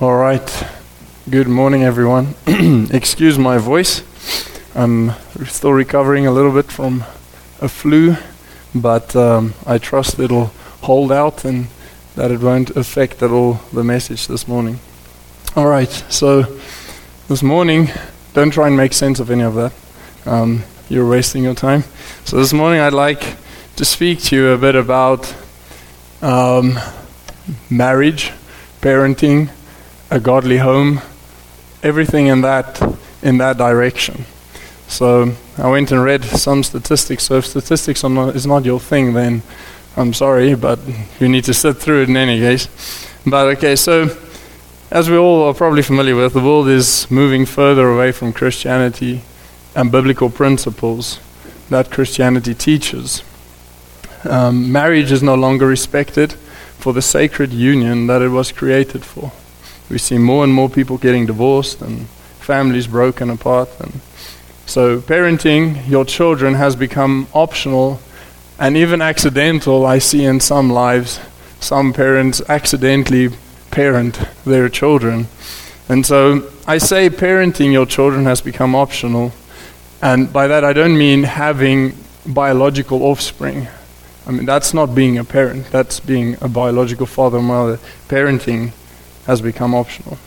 All right. Good morning, everyone. Excuse my voice. I'm still recovering a little bit from a flu, but um, I trust it'll hold out and that it won't affect at all the message this morning. All right. So this morning, don't try and make sense of any of that. Um, you're wasting your time. So this morning, I'd like to speak to you a bit about um, marriage, parenting a godly home, everything in that in that direction. So I went and read some statistics. So if statistics not, is not your thing, then I'm sorry, but you need to sit through it in any case. But okay, so as we all are probably familiar with, the world is moving further away from Christianity and biblical principles that Christianity teaches. Um, marriage is no longer respected for the sacred union that it was created for. We see more and more people getting divorced and families broken apart. And so, parenting your children has become optional and even accidental. I see in some lives, some parents accidentally parent their children. And so, I say parenting your children has become optional. And by that, I don't mean having biological offspring. I mean, that's not being a parent, that's being a biological father or mother. Parenting has become optional.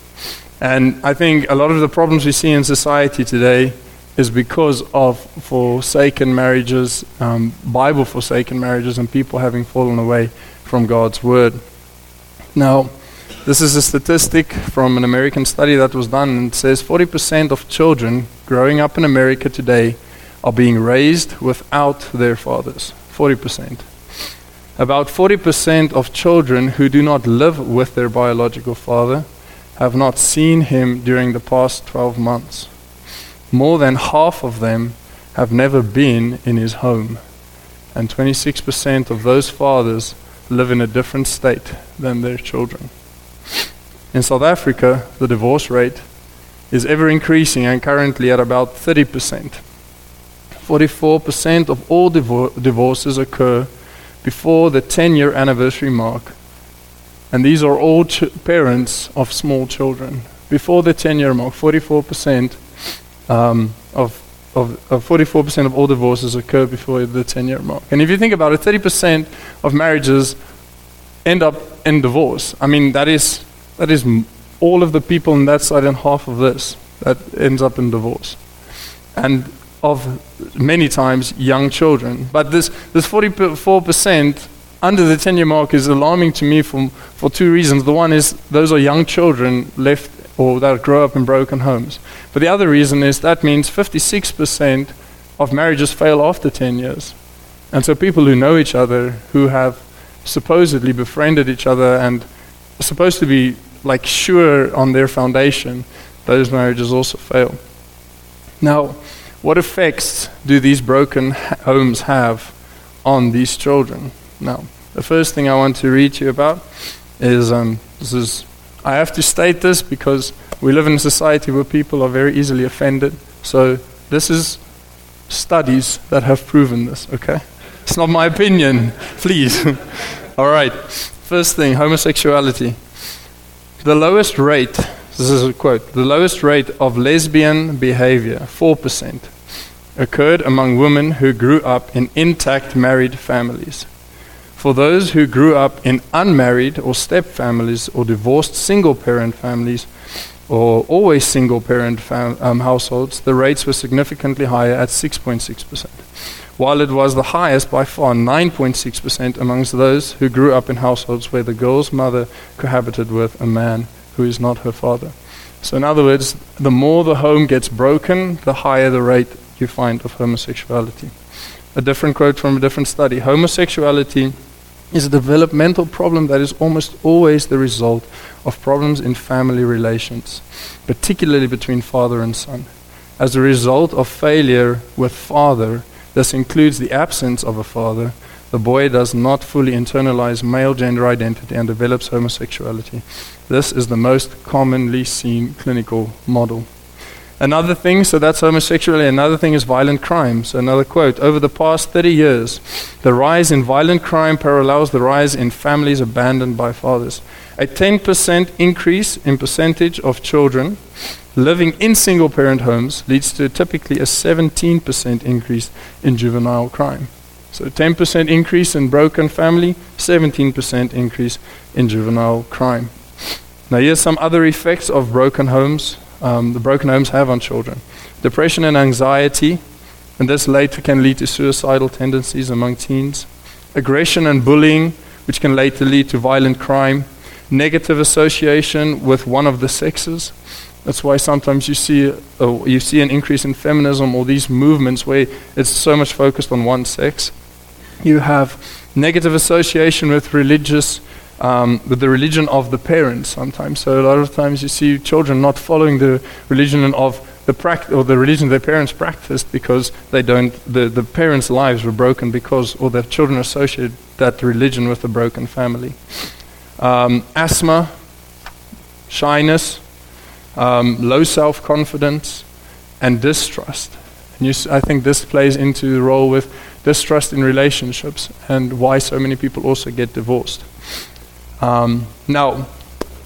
And I think a lot of the problems we see in society today is because of forsaken marriages, um, Bible forsaken marriages, and people having fallen away from God's Word. Now, this is a statistic from an American study that was done, and it says 40% of children growing up in America today are being raised without their fathers. 40%. About 40% of children who do not live with their biological father have not seen him during the past 12 months. More than half of them have never been in his home. And 26% of those fathers live in a different state than their children. In South Africa, the divorce rate is ever increasing and currently at about 30%. 44% of all divor- divorces occur before the 10 year anniversary mark. And these are all ch- parents of small children. Before the 10 year mark, 44% um, of, of, of 44% of all divorces occur before the 10 year mark. And if you think about it, 30% of marriages end up in divorce. I mean, that is, that is all of the people on that side and half of this that ends up in divorce. And of many times young children. But this, this 44% under the 10 year mark is alarming to me for, for two reasons. The one is those are young children left or that grow up in broken homes. But the other reason is that means 56% of marriages fail after 10 years. And so people who know each other, who have supposedly befriended each other and supposed to be like sure on their foundation, those marriages also fail. Now, what effects do these broken homes have on these children? Now, the first thing I want to read to you about is um, this is I have to state this because we live in a society where people are very easily offended. So this is studies that have proven this. Okay, it's not my opinion. Please. All right. First thing, homosexuality. The lowest rate this is a quote. The lowest rate of lesbian behavior, 4%, occurred among women who grew up in intact married families. For those who grew up in unmarried or step families or divorced single parent families or always single parent fam- um, households, the rates were significantly higher at 6.6%, while it was the highest by far, 9.6%, amongst those who grew up in households where the girl's mother cohabited with a man who is not her father. So, in other words, the more the home gets broken, the higher the rate you find of homosexuality. A different quote from a different study homosexuality is a developmental problem that is almost always the result of problems in family relations, particularly between father and son. As a result of failure with father, this includes the absence of a father, the boy does not fully internalize male gender identity and develops homosexuality. This is the most commonly seen clinical model. Another thing, so that's homosexuality. Another thing is violent crime. So, another quote Over the past 30 years, the rise in violent crime parallels the rise in families abandoned by fathers. A 10% increase in percentage of children living in single parent homes leads to typically a 17% increase in juvenile crime. So 10% increase in broken family, 17% increase in juvenile crime. Now here's some other effects of broken homes, um, the broken homes have on children. Depression and anxiety, and this later can lead to suicidal tendencies among teens. Aggression and bullying, which can later lead to violent crime. Negative association with one of the sexes. That's why sometimes you see uh, you see an increase in feminism or these movements where it's so much focused on one sex. You have negative association with religious um, with the religion of the parents sometimes. So a lot of times you see children not following the religion of the pract- or the religion their parents practiced because they don't the, the parents' lives were broken because or their children associated that religion with a broken family. Um, asthma, shyness, um, low self confidence, and distrust. And you, I think this plays into the role with distrust in relationships and why so many people also get divorced. Um, now,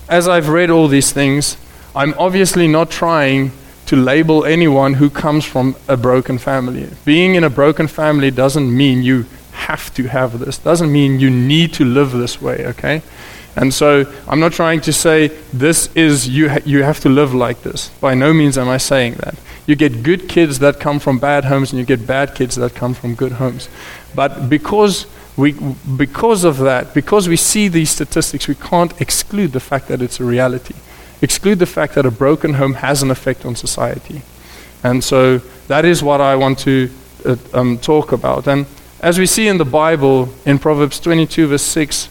as I've read all these things, I'm obviously not trying to label anyone who comes from a broken family. Being in a broken family doesn't mean you have to have this, doesn't mean you need to live this way, okay? And so I'm not trying to say this is, you, ha- you have to live like this. By no means am I saying that. You get good kids that come from bad homes, and you get bad kids that come from good homes. But because, we, because of that, because we see these statistics, we can't exclude the fact that it's a reality. Exclude the fact that a broken home has an effect on society. And so that is what I want to uh, um, talk about. And as we see in the Bible, in Proverbs 22, verse 6,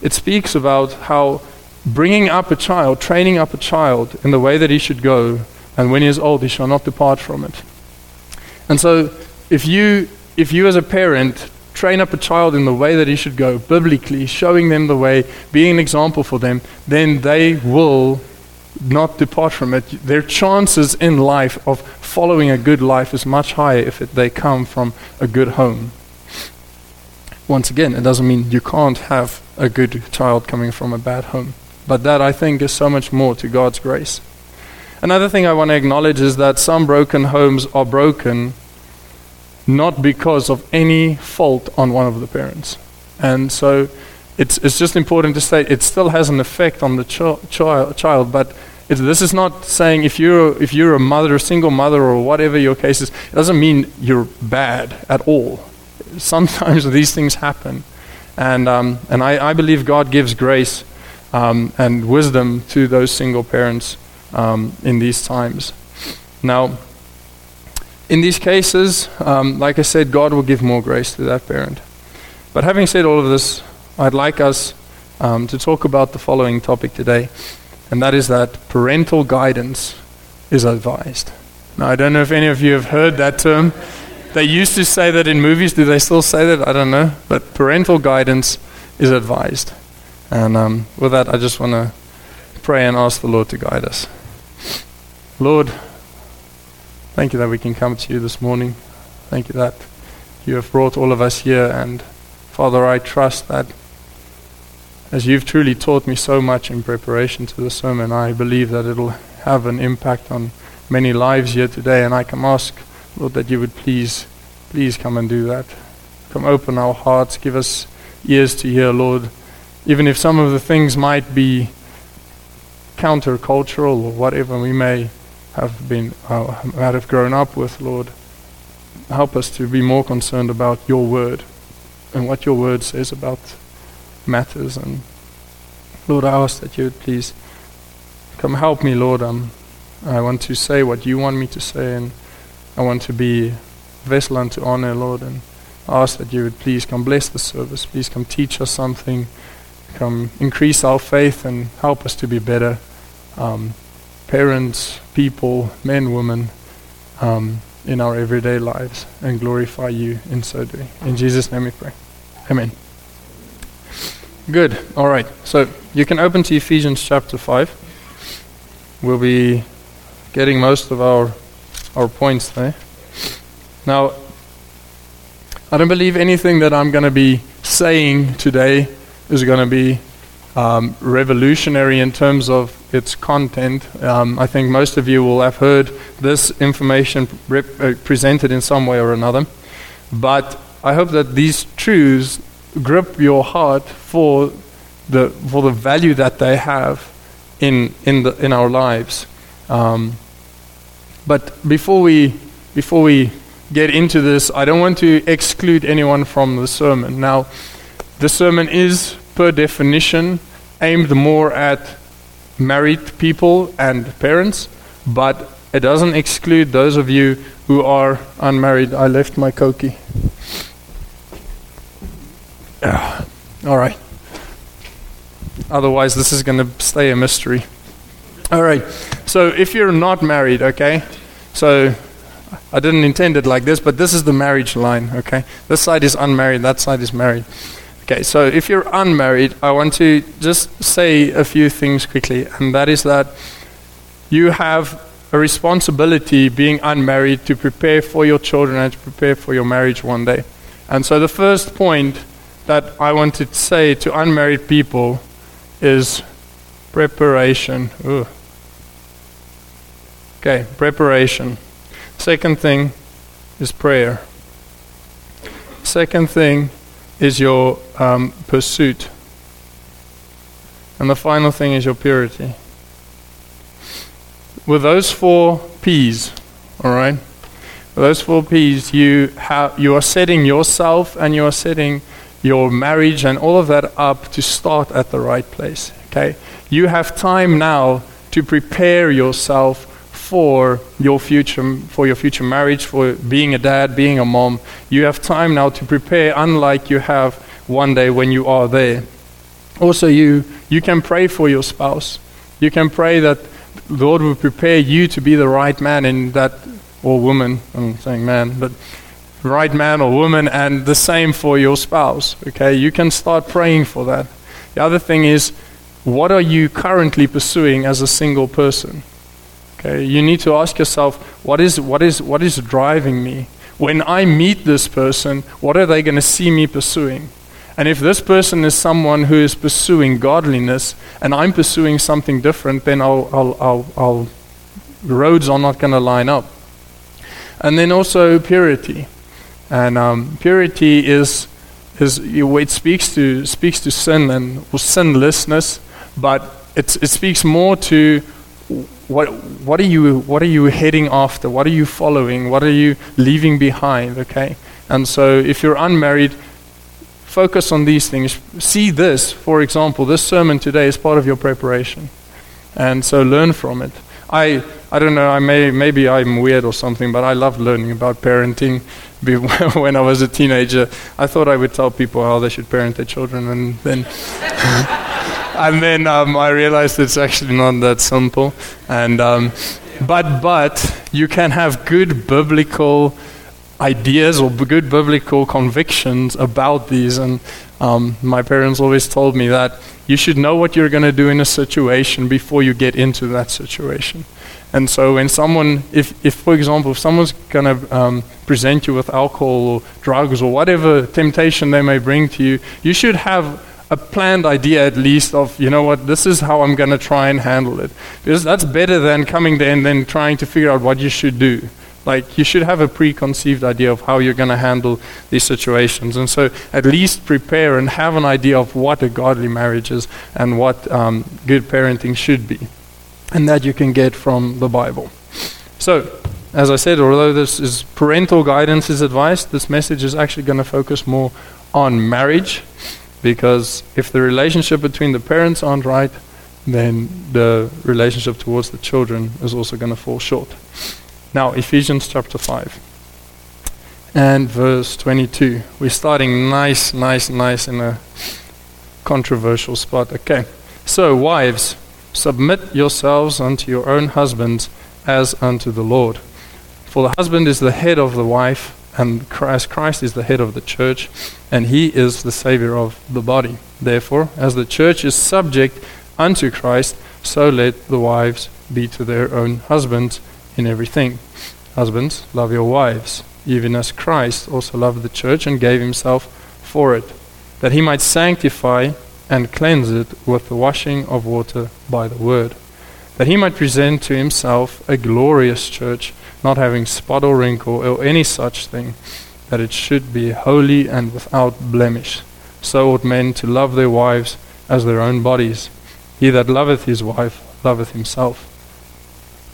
it speaks about how bringing up a child, training up a child in the way that he should go, and when he is old, he shall not depart from it. And so, if you, if you as a parent train up a child in the way that he should go, biblically, showing them the way, being an example for them, then they will not depart from it. Their chances in life of following a good life is much higher if it, they come from a good home. Once again, it doesn't mean you can't have a good child coming from a bad home. But that, I think, is so much more to God's grace. Another thing I want to acknowledge is that some broken homes are broken not because of any fault on one of the parents. And so it's, it's just important to state it still has an effect on the ch- child, child, but this is not saying if you're, if you're a mother, a single mother, or whatever your case is, it doesn't mean you're bad at all. Sometimes these things happen. And, um, and I, I believe God gives grace um, and wisdom to those single parents um, in these times. Now, in these cases, um, like I said, God will give more grace to that parent. But having said all of this, I'd like us um, to talk about the following topic today, and that is that parental guidance is advised. Now, I don't know if any of you have heard that term. They used to say that in movies. Do they still say that? I don't know. But parental guidance is advised. And um, with that, I just want to pray and ask the Lord to guide us. Lord, thank you that we can come to you this morning. Thank you that you have brought all of us here. And Father, I trust that as you've truly taught me so much in preparation to the sermon, I believe that it'll have an impact on many lives here today. And I can ask Lord, that you would please, please come and do that. Come open our hearts, give us ears to hear, Lord. Even if some of the things might be countercultural or whatever we may have been, uh, have grown up with, Lord, help us to be more concerned about your word and what your word says about matters. And Lord, I ask that you would please come help me, Lord. Um, I want to say what you want me to say and I want to be vessel unto honor, Lord, and ask that you would please come bless the service. Please come teach us something. Come increase our faith and help us to be better um, parents, people, men, women um, in our everyday lives and glorify you in so doing. In Jesus' name we pray. Amen. Good. All right. So you can open to Ephesians chapter 5. We'll be getting most of our our points there. Now, I don't believe anything that I'm going to be saying today is going to be um, revolutionary in terms of its content. Um, I think most of you will have heard this information rep- uh, presented in some way or another. But I hope that these truths grip your heart for the, for the value that they have in, in, the, in our lives. Um, but before we, before we get into this, I don't want to exclude anyone from the sermon. Now, the sermon is, per definition, aimed more at married people and parents, but it doesn't exclude those of you who are unmarried. I left my cokie. Ah, all right. Otherwise, this is going to stay a mystery. All right. So, if you're not married, okay, so I didn't intend it like this, but this is the marriage line, okay? This side is unmarried, that side is married. Okay, so if you're unmarried, I want to just say a few things quickly, and that is that you have a responsibility being unmarried to prepare for your children and to prepare for your marriage one day. And so the first point that I want to say to unmarried people is preparation. Ooh. Okay, preparation. Second thing is prayer. Second thing is your um, pursuit. And the final thing is your purity. With those four P's, all right? With those four P's, you, have, you are setting yourself and you are setting your marriage and all of that up to start at the right place. Okay? You have time now to prepare yourself for your future for your future marriage, for being a dad, being a mom. You have time now to prepare unlike you have one day when you are there. Also you you can pray for your spouse. You can pray that Lord will prepare you to be the right man in that or woman, I'm saying man, but right man or woman, and the same for your spouse. Okay, you can start praying for that. The other thing is, what are you currently pursuing as a single person? Okay, you need to ask yourself, what is, what is, what is driving me? When I meet this person, what are they going to see me pursuing? And if this person is someone who is pursuing godliness and I'm pursuing something different, then I'll, I'll, I'll, I'll roads are not going to line up. And then also purity. And um, purity is, is it speaks to, speaks to sin and or sinlessness, but it speaks more to what, what, are you, what are you heading after? What are you following? What are you leaving behind? Okay? And so if you're unmarried, focus on these things. See this, for example, this sermon today is part of your preparation. And so learn from it. I, I don't know, I may, maybe I'm weird or something, but I love learning about parenting. when I was a teenager, I thought I would tell people how they should parent their children, and then. and then um, I realized it's actually not that simple. And um, but but you can have good biblical ideas or good biblical convictions about these. And um, my parents always told me that you should know what you're going to do in a situation before you get into that situation. And so when someone, if, if for example, if someone's going to um, present you with alcohol or drugs or whatever temptation they may bring to you, you should have a planned idea at least of, you know what, this is how I'm going to try and handle it. Because that's better than coming there and then trying to figure out what you should do. Like, you should have a preconceived idea of how you're going to handle these situations. And so, at least prepare and have an idea of what a godly marriage is and what um, good parenting should be and that you can get from the Bible. So, as I said, although this is parental guidance is advice, this message is actually going to focus more on marriage because if the relationship between the parents aren't right, then the relationship towards the children is also going to fall short. Now, Ephesians chapter 5 and verse 22. We're starting nice, nice, nice in a controversial spot. Okay. So, wives, Submit yourselves unto your own husbands as unto the Lord. For the husband is the head of the wife, and Christ, Christ is the head of the church, and he is the Savior of the body. Therefore, as the church is subject unto Christ, so let the wives be to their own husbands in everything. Husbands, love your wives, even as Christ also loved the church and gave himself for it, that he might sanctify and cleanse it with the washing of water by the word, that he might present to himself a glorious church, not having spot or wrinkle or any such thing, that it should be holy and without blemish. So ought men to love their wives as their own bodies. He that loveth his wife loveth himself.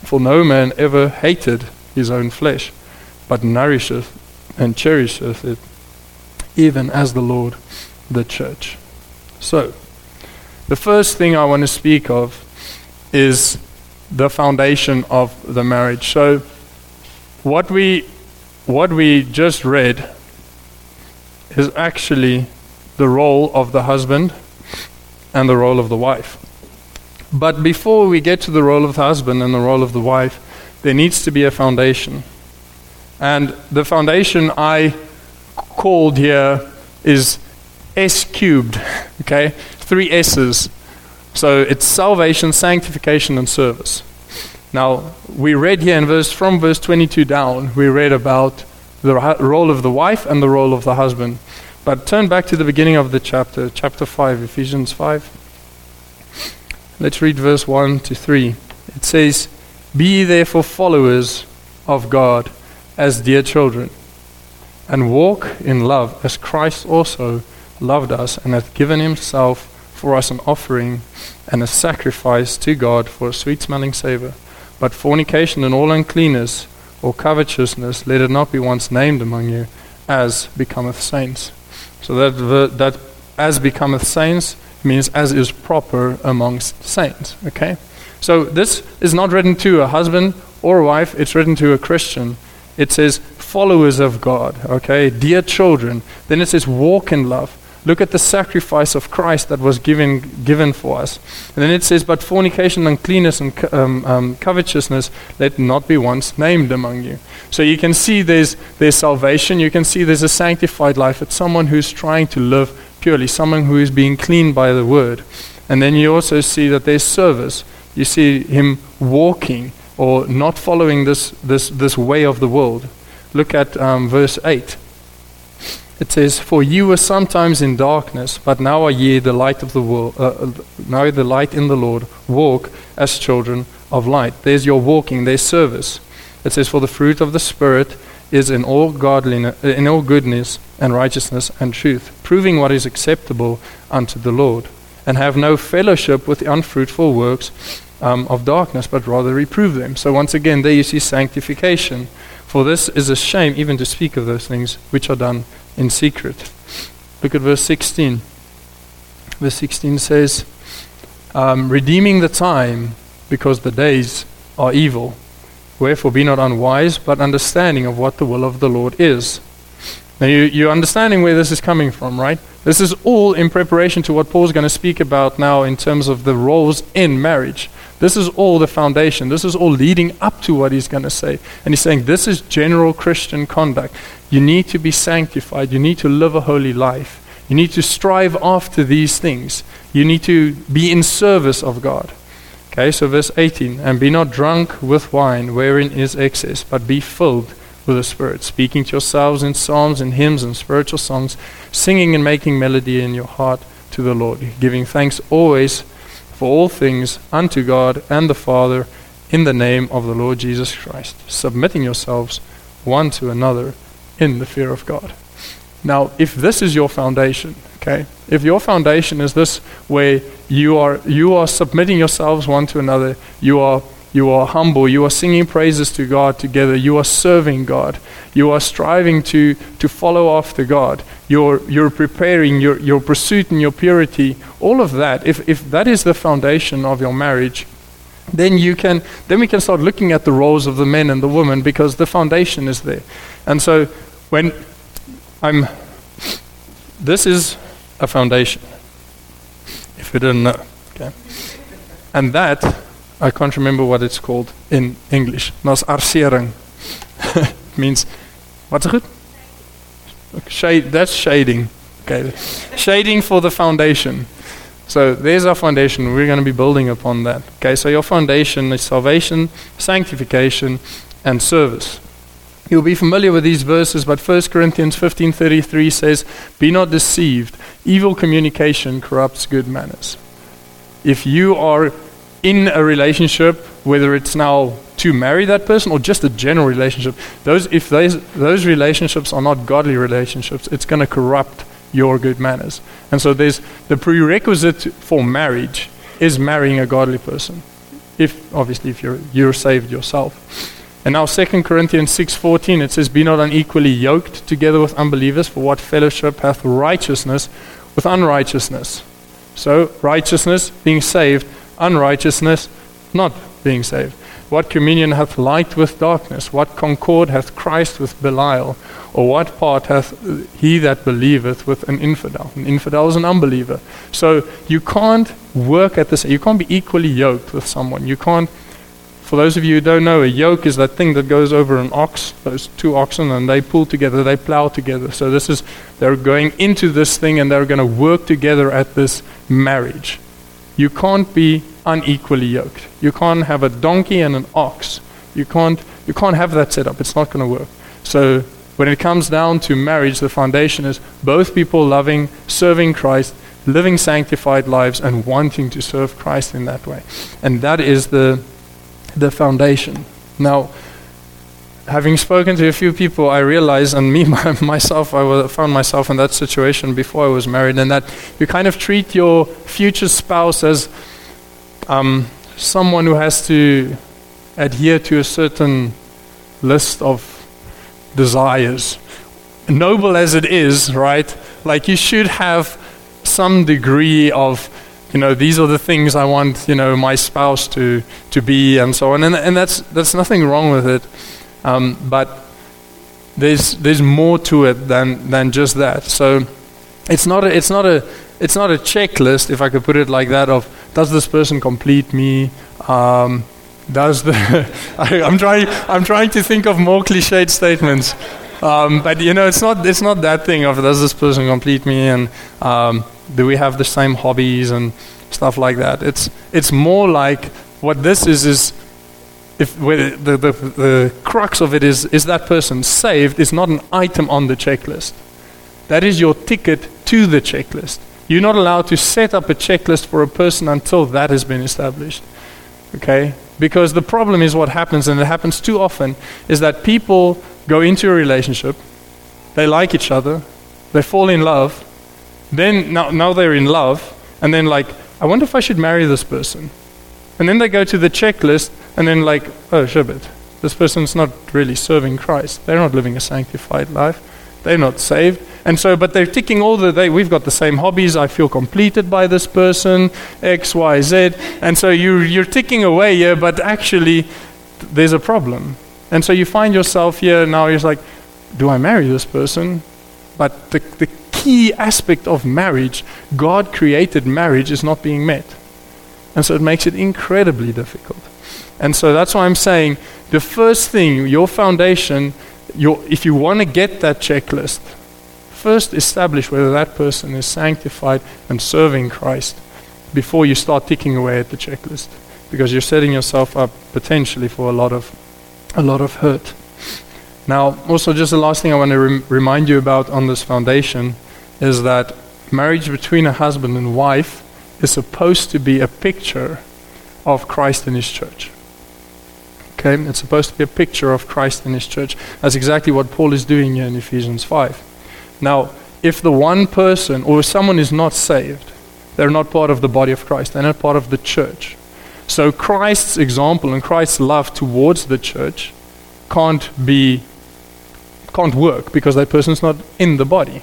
For no man ever hated his own flesh, but nourisheth and cherisheth it, even as the Lord the church. So, the first thing I want to speak of is the foundation of the marriage. So, what we what we just read is actually the role of the husband and the role of the wife. But before we get to the role of the husband and the role of the wife, there needs to be a foundation. And the foundation I called here is S cubed. Okay? Three S's. So it's salvation, sanctification, and service. Now, we read here in verse from verse 22 down, we read about the role of the wife and the role of the husband. But turn back to the beginning of the chapter, chapter 5, Ephesians 5. Let's read verse 1 to 3. It says, Be therefore followers of God as dear children, and walk in love as Christ also loved us and hath given himself for us an offering and a sacrifice to God for a sweet smelling savour. But fornication and all uncleanness or covetousness, let it not be once named among you, as becometh saints. So that, that as becometh saints means as is proper amongst saints. Okay? So this is not written to a husband or a wife, it's written to a Christian. It says, followers of God, okay? Dear children. Then it says, walk in love. Look at the sacrifice of Christ that was given, given for us. And then it says, But fornication, uncleanness, and um, um, covetousness let not be once named among you. So you can see there's, there's salvation. You can see there's a sanctified life. It's someone who's trying to live purely, someone who is being cleaned by the word. And then you also see that there's service. You see him walking or not following this, this, this way of the world. Look at um, verse 8 it says, For you were sometimes in darkness, but now are ye the light of the world, uh, uh, now the light in the Lord. Walk as children of light. There's your walking, there's service. It says, For the fruit of the Spirit is in all godliness, uh, in all goodness and righteousness and truth, proving what is acceptable unto the Lord, and have no fellowship with the unfruitful works um, of darkness, but rather reprove them. So once again, there you see sanctification. For this is a shame even to speak of those things which are done in secret. Look at verse 16. Verse 16 says, um, Redeeming the time because the days are evil. Wherefore be not unwise, but understanding of what the will of the Lord is. Now you, you're understanding where this is coming from, right? This is all in preparation to what Paul's going to speak about now in terms of the roles in marriage. This is all the foundation. This is all leading up to what he's going to say. And he's saying this is general Christian conduct. You need to be sanctified. You need to live a holy life. You need to strive after these things. You need to be in service of God. Okay, so verse 18 And be not drunk with wine, wherein is excess, but be filled with the Spirit, speaking to yourselves in psalms and hymns and spiritual songs, singing and making melody in your heart to the Lord, giving thanks always for all things unto God and the Father in the name of the Lord Jesus Christ, submitting yourselves one to another in the fear of God. Now, if this is your foundation, okay, if your foundation is this where you are you are submitting yourselves one to another, you are you are humble, you are singing praises to God together, you are serving God, you are striving to, to follow after God, you're, you're preparing your, your pursuit and your purity, all of that, if, if that is the foundation of your marriage, then you can then we can start looking at the roles of the men and the women because the foundation is there. And so when I'm this is a foundation. If you didn't know. Okay. And that I can't remember what it's called in English. Nas arsering. means what's it? Shade that's shading. Okay. shading for the foundation. So there's our foundation. We're going to be building upon that. Okay, so your foundation is salvation, sanctification, and service. You'll be familiar with these verses, but 1 Corinthians 15:33 says, "Be not deceived; evil communication corrupts good manners." If you are in a relationship, whether it's now to marry that person or just a general relationship, those if those those relationships are not godly relationships, it's going to corrupt your good manners. And so there's the prerequisite for marriage is marrying a godly person. If obviously if you're you're saved yourself. And now 2 Corinthians 6:14 it says be not unequally yoked together with unbelievers for what fellowship hath righteousness with unrighteousness. So righteousness being saved, unrighteousness not being saved. What communion hath light with darkness? What concord hath Christ with Belial? Or what part hath he that believeth with an infidel? An infidel is an unbeliever. So you can't work at this. You can't be equally yoked with someone. You can't for those of you who don't know, a yoke is that thing that goes over an ox, those two oxen, and they pull together, they plow together. So this is, they're going into this thing and they're going to work together at this marriage. You can't be unequally yoked. You can't have a donkey and an ox. You can't, you can't have that set up. It's not going to work. So when it comes down to marriage, the foundation is both people loving, serving Christ, living sanctified lives, and wanting to serve Christ in that way. And that is the the foundation. Now, having spoken to a few people, I realized, and me myself, I found myself in that situation before I was married, and that you kind of treat your future spouse as um, someone who has to adhere to a certain list of desires. Noble as it is, right? Like you should have some degree of you know, these are the things I want, you know, my spouse to, to be and so on. And, and that's, that's nothing wrong with it. Um, but there's, there's more to it than, than just that. So it's not, a, it's, not a, it's not a checklist, if I could put it like that, of does this person complete me? Um, does the I, am trying I'm trying to think of more cliched statements, um, but you know it's not it's not that thing of does this person complete me and um, do we have the same hobbies and stuff like that? It's it's more like what this is is if the, the, the, crux of it is is that person saved is not an item on the checklist. That is your ticket to the checklist. You're not allowed to set up a checklist for a person until that has been established. Okay? Because the problem is what happens, and it happens too often, is that people go into a relationship, they like each other, they fall in love, then now, now they're in love, and then like, I wonder if I should marry this person. And then they go to the checklist, and then like, oh, Shibbit, this person's not really serving Christ. They're not living a sanctified life. They're not saved. And so, but they're ticking all the, they, we've got the same hobbies. I feel completed by this person, X, Y, Z. And so you, you're ticking away here, but actually, there's a problem. And so you find yourself here now, you're like, do I marry this person? But the, the key aspect of marriage, God created marriage, is not being met. And so it makes it incredibly difficult. And so that's why I'm saying the first thing, your foundation, your, if you want to get that checklist, first establish whether that person is sanctified and serving Christ before you start ticking away at the checklist. Because you're setting yourself up potentially for a lot of, a lot of hurt. Now, also, just the last thing I want to rem- remind you about on this foundation is that marriage between a husband and wife is supposed to be a picture of Christ and His church. Okay, it's supposed to be a picture of Christ and His church. That's exactly what Paul is doing here in Ephesians 5. Now, if the one person or someone is not saved, they're not part of the body of Christ, they're not part of the church. So Christ's example and Christ's love towards the church can't be can't work because that person's not in the body.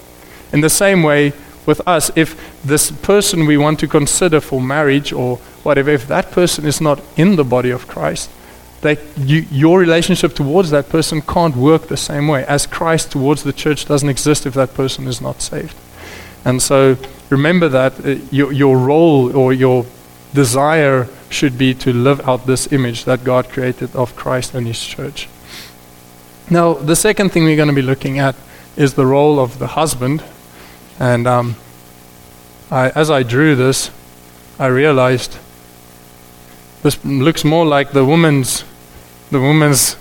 In the same way, with us, if this person we want to consider for marriage or whatever, if that person is not in the body of Christ, they, you, your relationship towards that person can't work the same way. As Christ towards the church doesn't exist if that person is not saved. And so remember that uh, your, your role or your desire should be to live out this image that God created of Christ and His church. Now, the second thing we're going to be looking at is the role of the husband and um, I, as I drew this, I realized this looks more like the woman's, the woman's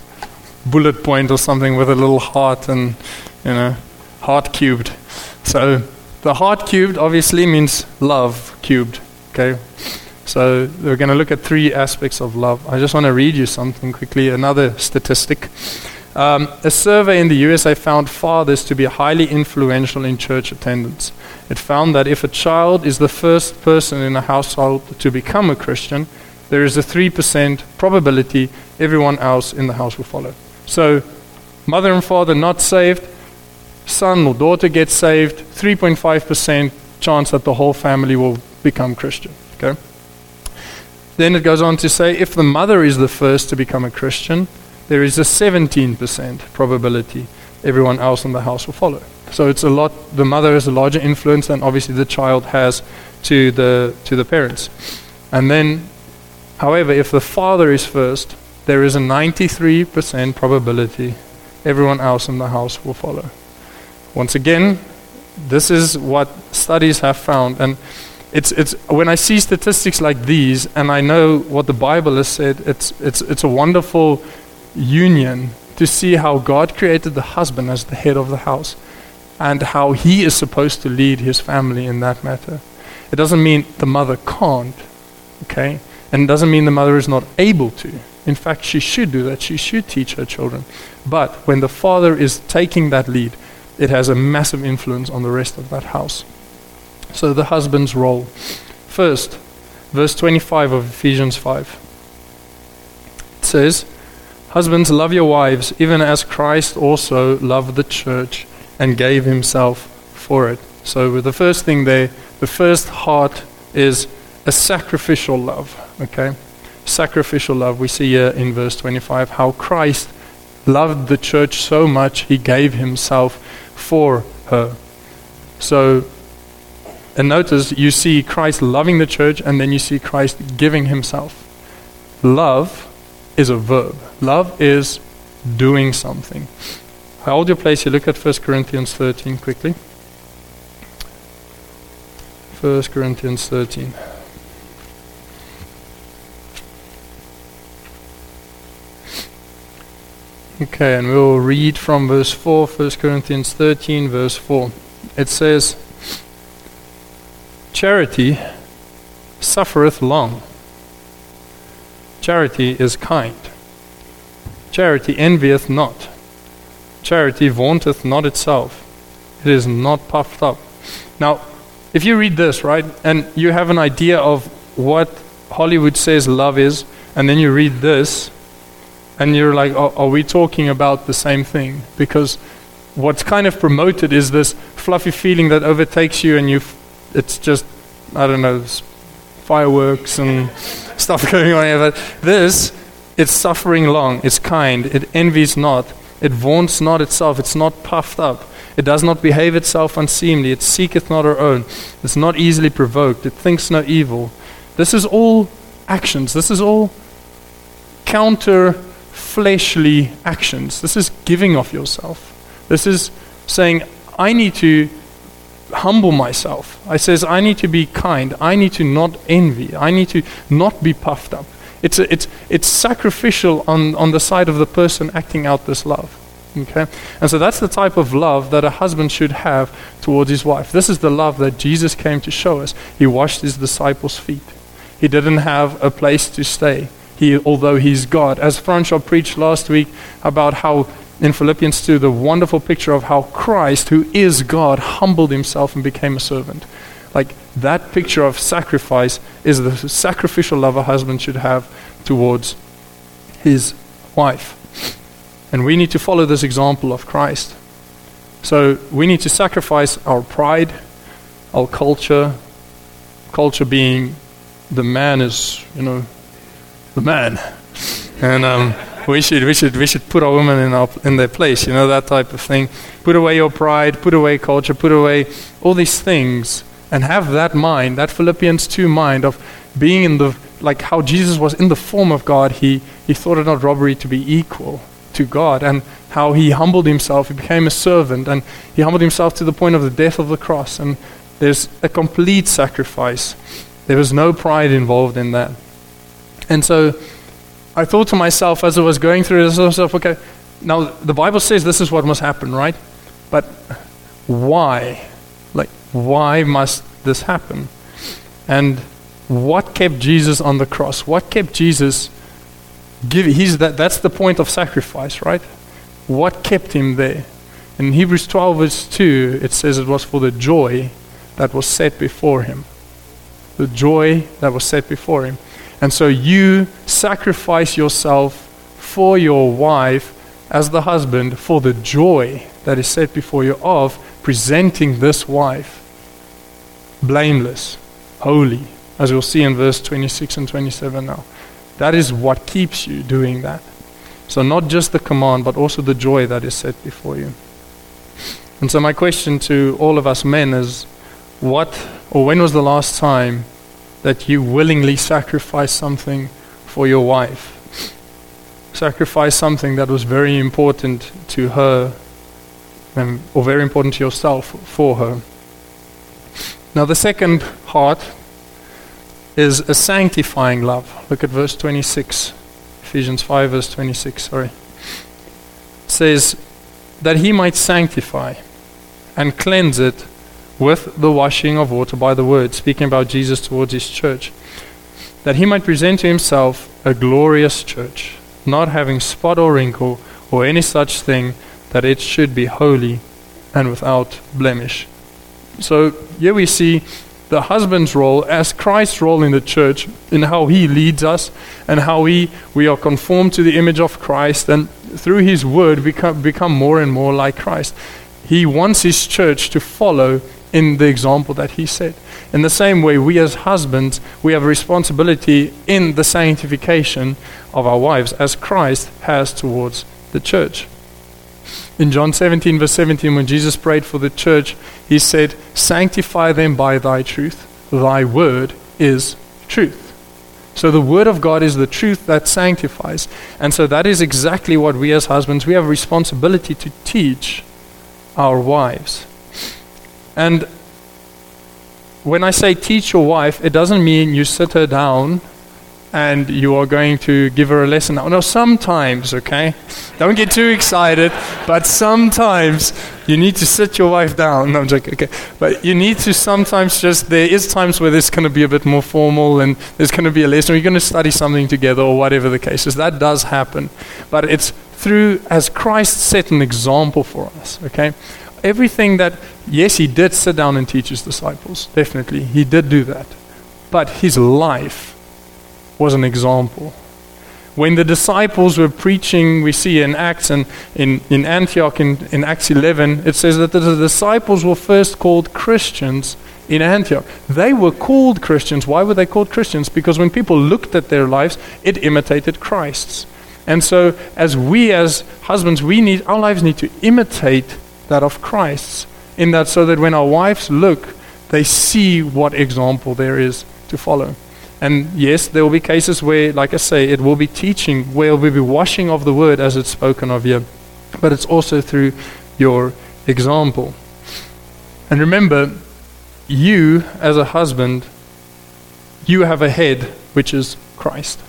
bullet point or something with a little heart and, you know, heart cubed. So the heart cubed obviously means love cubed. Okay? So we're going to look at three aspects of love. I just want to read you something quickly, another statistic. Um, a survey in the USA found fathers to be highly influential in church attendance. It found that if a child is the first person in a household to become a Christian, there is a 3% probability everyone else in the house will follow. So, mother and father not saved, son or daughter gets saved, 3.5% chance that the whole family will become Christian. Okay? Then it goes on to say if the mother is the first to become a Christian, there is a 17% probability everyone else in the house will follow. So it's a lot the mother has a larger influence than obviously the child has to the to the parents. And then however if the father is first, there is a 93% probability everyone else in the house will follow. Once again, this is what studies have found and it's, it's when I see statistics like these and I know what the Bible has said, it's, it's, it's a wonderful union to see how God created the husband as the head of the house and how he is supposed to lead his family in that matter. It doesn't mean the mother can't, okay? And it doesn't mean the mother is not able to. In fact, she should do that. She should teach her children. But when the father is taking that lead, it has a massive influence on the rest of that house. So, the husband's role. First, verse 25 of Ephesians 5. It says, Husbands, love your wives, even as Christ also loved the church and gave himself for it. So, the first thing there, the first heart is a sacrificial love. Okay? Sacrificial love. We see here in verse 25 how Christ loved the church so much he gave himself for her. So, and notice you see Christ loving the church and then you see Christ giving himself. Love is a verb. Love is doing something. Hold your place You Look at 1 Corinthians 13 quickly. 1 Corinthians 13. Okay, and we'll read from verse 4, 1 Corinthians 13, verse 4. It says, Charity suffereth long. Charity is kind. Charity envieth not. Charity vaunteth not itself. It is not puffed up. Now, if you read this, right, and you have an idea of what Hollywood says love is, and then you read this, and you're like, oh, are we talking about the same thing? Because what's kind of promoted is this fluffy feeling that overtakes you, and you, it's just, I don't know, fireworks and stuff going on. But this, it's suffering long, it's kind, it envies not, it vaunts not itself, it's not puffed up. It does not behave itself unseemly, it seeketh not her own, it's not easily provoked, it thinks no evil. This is all actions, this is all counter fleshly actions. This is giving of yourself. This is saying, I need to humble myself. I says I need to be kind. I need to not envy. I need to not be puffed up. It's a, it's it's sacrificial on on the side of the person acting out this love. Okay? And so that's the type of love that a husband should have towards his wife. This is the love that Jesus came to show us. He washed his disciples' feet. He didn't have a place to stay. He, although he's God. As Francois preached last week about how in Philippians 2 the wonderful picture of how Christ, who is God, humbled himself and became a servant. Like that picture of sacrifice is the sacrificial love a husband should have towards his wife. And we need to follow this example of Christ. So we need to sacrifice our pride, our culture, culture being the man is, you know, the man. And um, we should we should we should put our women in our in their place, you know that type of thing. Put away your pride, put away culture, put away all these things, and have that mind, that Philippians two mind of being in the like how Jesus was in the form of God. He he thought it not robbery to be equal to God, and how he humbled himself. He became a servant, and he humbled himself to the point of the death of the cross. And there's a complete sacrifice. There was no pride involved in that. And so I thought to myself as I was going through this, I okay, now the Bible says this is what must happen, right? But why? Like, why must this happen? And what kept Jesus on the cross? What kept Jesus give he's that that's the point of sacrifice, right? What kept him there? In Hebrews 12 verse 2, it says it was for the joy that was set before him. The joy that was set before him. And so you sacrifice yourself for your wife as the husband for the joy that is set before you of presenting this wife blameless, holy, as we'll see in verse 26 and 27 now. That is what keeps you doing that. So, not just the command, but also the joy that is set before you. And so, my question to all of us men is what or when was the last time that you willingly sacrifice something for your wife? Sacrifice something that was very important to her um, or very important to yourself for her. Now, the second heart is a sanctifying love. Look at verse 26, Ephesians 5, verse 26. Sorry. It says, That he might sanctify and cleanse it with the washing of water by the word, speaking about Jesus towards his church, that he might present to himself a glorious church, not having spot or wrinkle or any such thing, that it should be holy and without blemish. So here we see the husband's role as Christ's role in the church, in how he leads us and how he, we are conformed to the image of Christ, and through his word become, become more and more like Christ. He wants his church to follow in the example that he set. In the same way, we as husbands, we have a responsibility in the sanctification of our wives as Christ has towards the church. In John 17, verse 17, when Jesus prayed for the church, he said, Sanctify them by thy truth. Thy word is truth. So the word of God is the truth that sanctifies. And so that is exactly what we as husbands, we have a responsibility to teach our wives. And when I say teach your wife, it doesn't mean you sit her down and you are going to give her a lesson. No, sometimes, okay? Don't get too excited, but sometimes you need to sit your wife down. No, I'm joking, okay? But you need to sometimes just, there is times where there's going to be a bit more formal and there's going to be a lesson, you're going to study something together, or whatever the case is. That does happen. But it's through, as Christ set an example for us, okay? Everything that, yes, he did sit down and teach his disciples, definitely. He did do that. But his life, was an example. When the disciples were preaching, we see in Acts and in, in Antioch, in, in Acts 11, it says that the disciples were first called Christians in Antioch. They were called Christians. Why were they called Christians? Because when people looked at their lives, it imitated Christ's. And so, as we as husbands, we need our lives need to imitate that of Christ's. In that, so that when our wives look, they see what example there is to follow. And yes, there will be cases where, like I say, it will be teaching, where it will be washing of the word as it's spoken of here. But it's also through your example. And remember, you as a husband, you have a head which is Christ.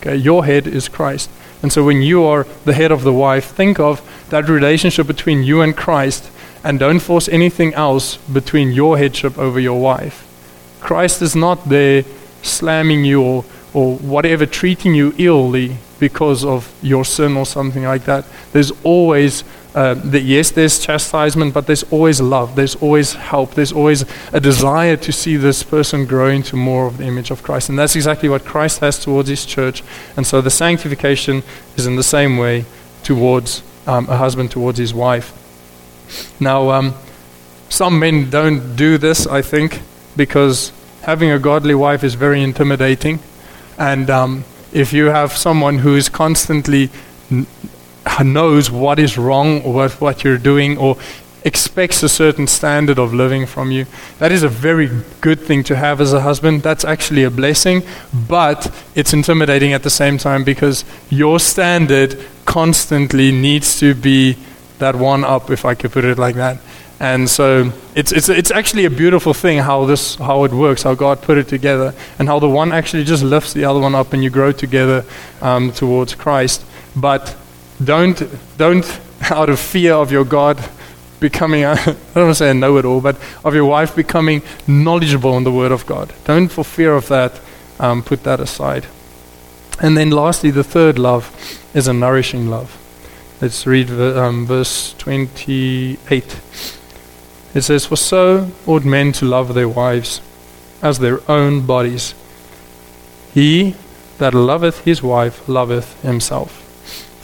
Okay, your head is Christ. And so when you are the head of the wife, think of that relationship between you and Christ and don't force anything else between your headship over your wife. Christ is not there slamming you or, or whatever, treating you illy because of your sin or something like that. There's always, uh, the, yes, there's chastisement, but there's always love. There's always help. There's always a desire to see this person grow into more of the image of Christ. And that's exactly what Christ has towards his church. And so the sanctification is in the same way towards um, a husband towards his wife. Now, um, some men don't do this, I think, because having a godly wife is very intimidating. And um, if you have someone who is constantly knows what is wrong with what, you're doing or expects a certain standard of living from you, that is a very good thing to have as a husband. That's actually a blessing, but it's intimidating at the same time because your standard constantly needs to be that one up, if I could put it like that. And so it's, it's, it's actually a beautiful thing how, this, how it works, how God put it together, and how the one actually just lifts the other one up and you grow together um, towards Christ. But don't, don't, out of fear of your God, becoming, I don't want to say a know it all, but of your wife becoming knowledgeable in the Word of God. Don't, for fear of that, um, put that aside. And then, lastly, the third love is a nourishing love. Let's read um, verse 28. It says, For so ought men to love their wives as their own bodies. He that loveth his wife loveth himself.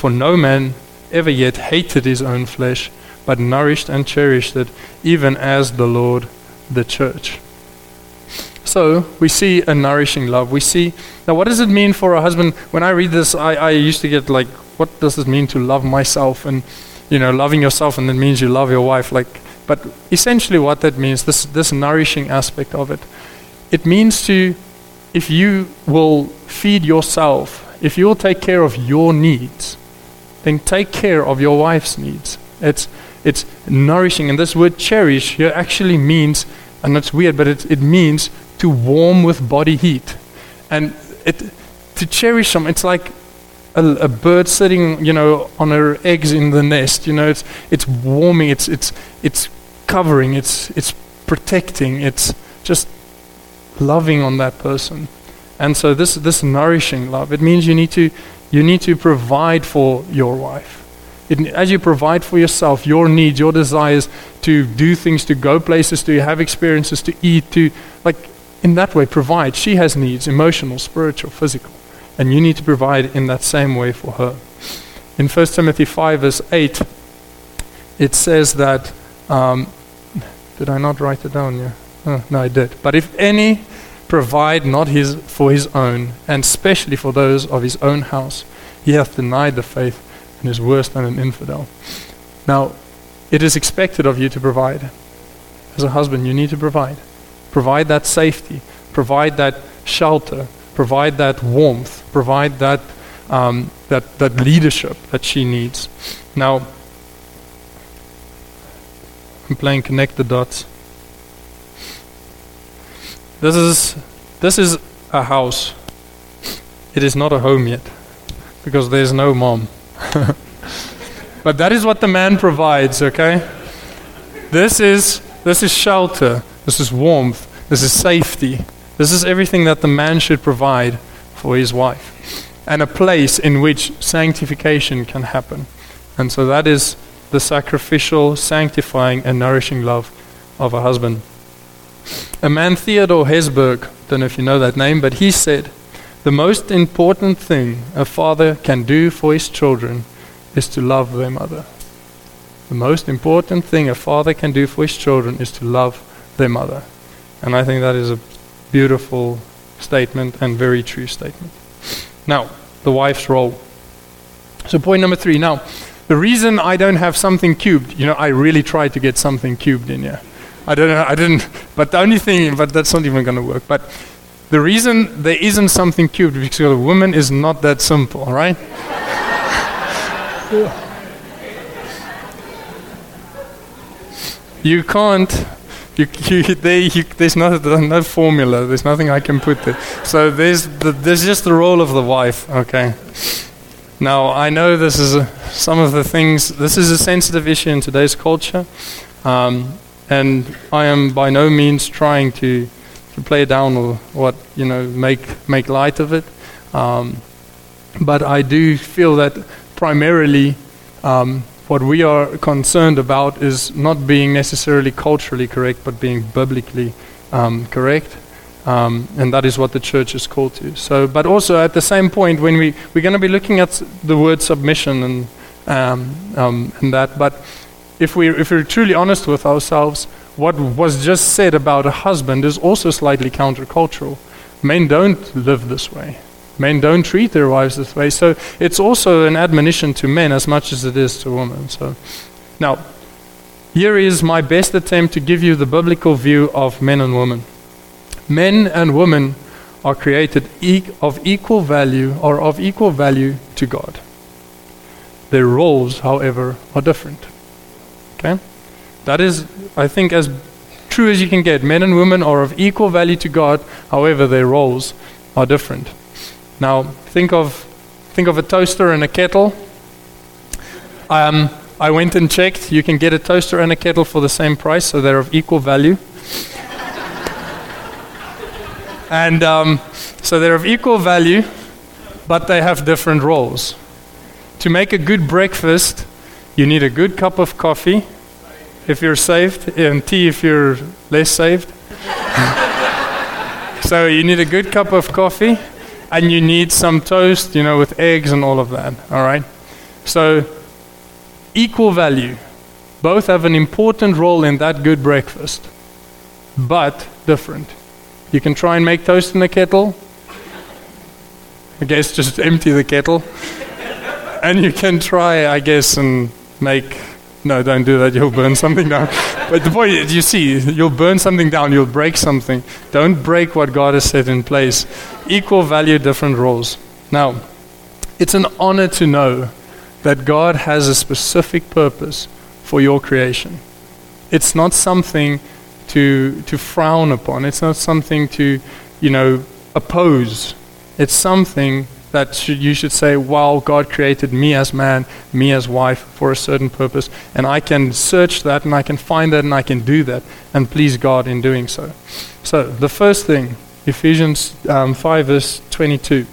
For no man ever yet hated his own flesh but nourished and cherished it, even as the Lord the church. So we see a nourishing love. We see now what does it mean for a husband? When I read this, I, I used to get like, what does it mean to love myself? And you know, loving yourself and it means you love your wife. Like, but essentially, what that means, this this nourishing aspect of it, it means to, if you will feed yourself, if you will take care of your needs, then take care of your wife's needs. It's it's nourishing. And this word cherish here actually means, and that's weird, but it, it means to warm with body heat. And it, to cherish some, it's like a, a, bird sitting, you know, on her eggs in the nest. You know, it's, it's warming, it's, it's, it's covering, it's, it's protecting, it's just loving on that person. And so this, this nourishing love, it means you need to, you need to provide for your wife. It, as you provide for yourself your needs, your desires to do things, to go places, to have experiences, to eat, to like in that way provide. She has needs, emotional, spiritual, physical. And you need to provide in that same way for her. In 1 Timothy 5, verse 8, it says that. Um, did I not write it down? Yeah. Oh, no, I did. But if any provide not his for his own, and especially for those of his own house, he hath denied the faith and is worse than an infidel. Now, it is expected of you to provide. As a husband, you need to provide. Provide that safety, provide that shelter, provide that warmth, provide that, um, that, that leadership that she needs. Now, I'm playing connect the dots. This is, this is a house. It is not a home yet because there's no mom. but that is what the man provides, okay? This is this is shelter, this is warmth, this is safety. This is everything that the man should provide for his wife. And a place in which sanctification can happen. And so that is the sacrificial, sanctifying, and nourishing love of a husband. A man, Theodore Hesburgh, don't know if you know that name, but he said, the most important thing a father can do for his children is to love their mother. The most important thing a father can do for his children is to love their mother. And I think that is a beautiful statement and very true statement. Now, the wife's role. So, point number three. Now, the reason I don't have something cubed, you know, I really tried to get something cubed in here. I don't know, I didn't, but the only thing, but that's not even going to work. But the reason there isn't something cubed because a woman is not that simple, right? you can't. You, you, there, you, there's no, no formula. There's nothing I can put there. So there's, the, there's just the role of the wife. Okay. Now I know this is a, some of the things. This is a sensitive issue in today's culture, um, and I am by no means trying to to play down or what you know make make light of it. Um, but I do feel that primarily um, what we are concerned about is not being necessarily culturally correct, but being biblically um, correct. Um, and that is what the church is called to. So, but also at the same point, when we we're going to be looking at the word submission and um, um, and that, but if we if we're truly honest with ourselves, what was just said about a husband is also slightly countercultural. Men don't live this way. Men don't treat their wives this way. So it's also an admonition to men as much as it is to women. So now, here is my best attempt to give you the biblical view of men and women. Men and women are created e- of equal value or of equal value to God. Their roles, however, are different. Okay? That is, I think, as true as you can get. Men and women are of equal value to God, however, their roles are different. Now, think of, think of a toaster and a kettle. Um, I went and checked. You can get a toaster and a kettle for the same price, so they're of equal value. and um, so they're of equal value, but they have different roles. To make a good breakfast, you need a good cup of coffee if you're saved, and tea if you're less saved. so you need a good cup of coffee, and you need some toast, you know, with eggs and all of that. All right? So equal value. Both have an important role in that good breakfast, but different. You can try and make toast in the kettle. I guess just empty the kettle. and you can try, I guess, and make. No, don't do that. You'll burn something down. But the point, is, you see, you'll burn something down. You'll break something. Don't break what God has set in place. Equal value, different roles. Now, it's an honor to know that God has a specific purpose for your creation. It's not something to, to frown upon, it's not something to, you know, oppose. It's something that should, you should say, wow, God created me as man, me as wife for a certain purpose, and I can search that and I can find that and I can do that and please God in doing so. So, the first thing, Ephesians um, 5, verse 22,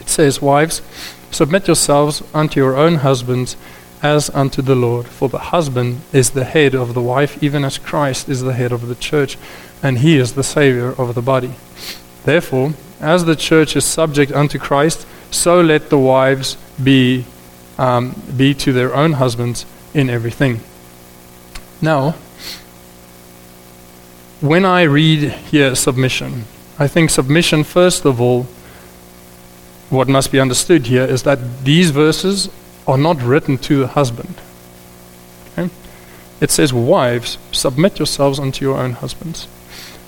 it says, Wives, Submit yourselves unto your own husbands as unto the Lord. For the husband is the head of the wife, even as Christ is the head of the church, and he is the Savior of the body. Therefore, as the church is subject unto Christ, so let the wives be, um, be to their own husbands in everything. Now, when I read here submission, I think submission, first of all, what must be understood here is that these verses are not written to the husband. Okay? It says, Wives, submit yourselves unto your own husbands.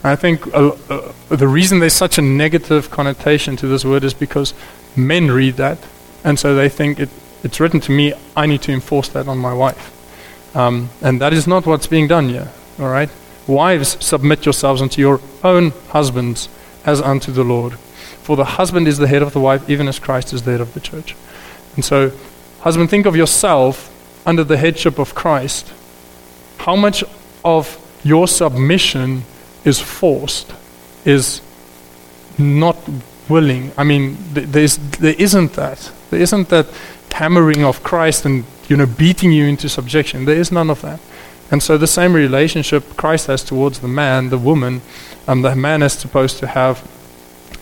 I think uh, uh, the reason there's such a negative connotation to this word is because men read that, and so they think it, it's written to me, I need to enforce that on my wife. Um, and that is not what's being done here, all right? Wives, submit yourselves unto your own husbands as unto the Lord. For the husband is the head of the wife, even as Christ is the head of the church. And so, husband, think of yourself under the headship of Christ. How much of your submission is forced, is not willing? I mean, there's, there isn't that. There isn't that hammering of Christ and you know beating you into subjection. There is none of that. And so the same relationship Christ has towards the man, the woman, um, the man is supposed to have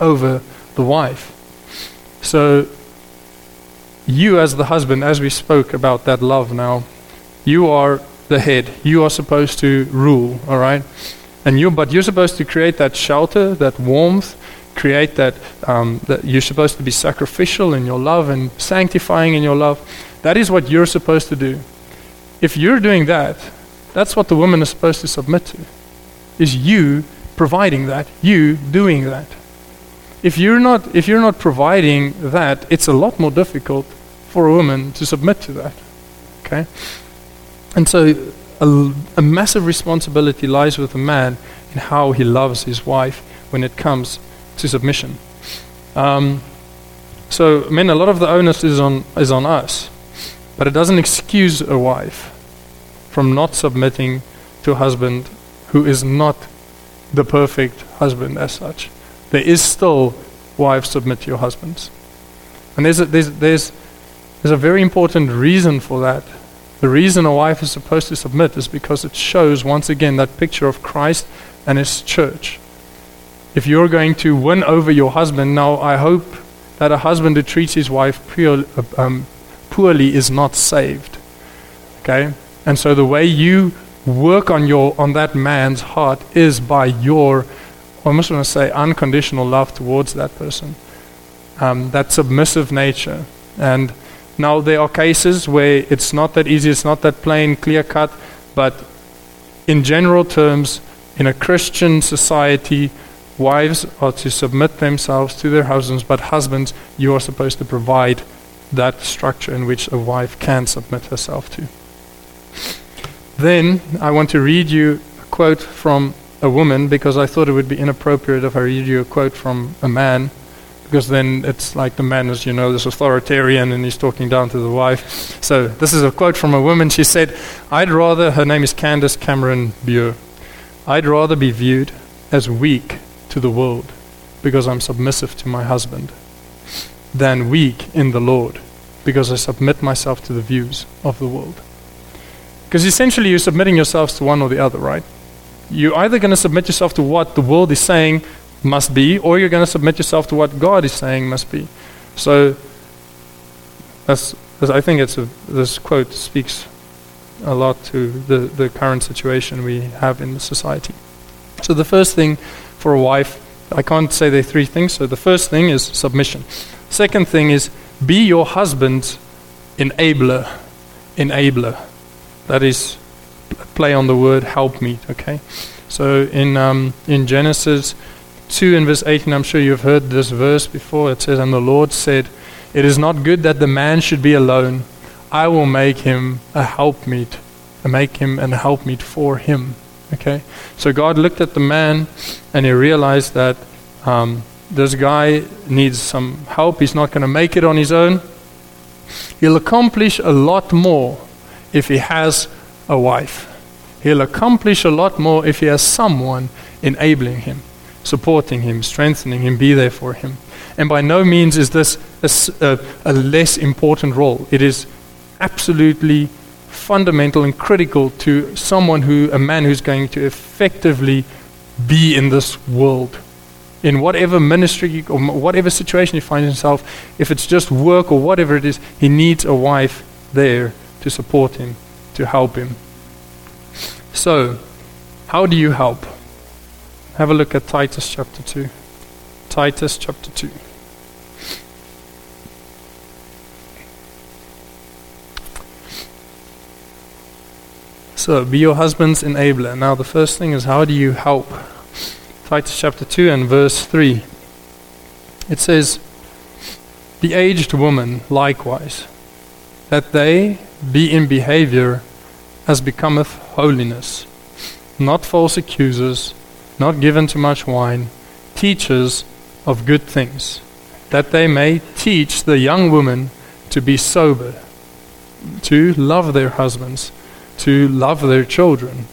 over the wife. So, you as the husband, as we spoke about that love now, you are the head. You are supposed to rule, all right? And you, but you're supposed to create that shelter, that warmth, create that, um, that you're supposed to be sacrificial in your love and sanctifying in your love. That is what you're supposed to do. If you're doing that, that's what the woman is supposed to submit to. Is you providing that, you doing that if you're not if you're not providing that, it's a lot more difficult for a woman to submit to that. Okay? And so a, a massive responsibility lies with a man in how he loves his wife when it comes to submission. Um, so, men, a lot of the onus is on is on us, but it doesn't excuse a wife from not submitting to a husband who is not the perfect husband as such there is still wives submit to your husbands. And there's a, there's, there's, there's a very important reason for that. The reason a wife is supposed to submit is because it shows, once again, that picture of Christ and his church. If you're going to win over your husband, now I hope that a husband who treats his wife pure, um, poorly is not saved. Okay? And so the way you work on, your, on that man's heart is by your I almost want to say unconditional love towards that person, um, that submissive nature. And now there are cases where it's not that easy, it's not that plain, clear cut, but in general terms, in a Christian society, wives are to submit themselves to their husbands, but husbands, you are supposed to provide that structure in which a wife can submit herself to. Then I want to read you a quote from a woman because I thought it would be inappropriate if I read you a quote from a man because then it's like the man is, you know, this authoritarian and he's talking down to the wife. So this is a quote from a woman. She said, I'd rather, her name is Candace Cameron Bure, I'd rather be viewed as weak to the world because I'm submissive to my husband than weak in the Lord because I submit myself to the views of the world. Because essentially you're submitting yourselves to one or the other, right? You're either going to submit yourself to what the world is saying must be, or you're going to submit yourself to what God is saying must be. So, that's, that's I think it's a, this quote speaks a lot to the, the current situation we have in the society. So, the first thing for a wife, I can't say are three things. So, the first thing is submission. Second thing is be your husband's enabler. Enabler. That is play on the word help okay? So in um, in Genesis 2 and verse 18, I'm sure you've heard this verse before. It says, And the Lord said, It is not good that the man should be alone. I will make him a helpmeet, make him an helpmeet for him. Okay? So God looked at the man and he realized that um, this guy needs some help. He's not going to make it on his own. He'll accomplish a lot more if he has a wife. He'll accomplish a lot more if he has someone enabling him supporting him, strengthening him, be there for him. And by no means is this a, a, a less important role. It is absolutely fundamental and critical to someone who, a man who's going to effectively be in this world. In whatever ministry or whatever situation he finds himself, if it's just work or whatever it is, he needs a wife there to support him, to help him. So, how do you help? Have a look at Titus chapter 2. Titus chapter 2. So, be your husband's enabler. Now, the first thing is how do you help? Titus chapter 2 and verse 3. It says, The aged woman likewise, that they be in behavior as becometh holiness, not false accusers not given to much wine, teachers of good things, that they may teach the young women to be sober, to love their husbands, to love their children,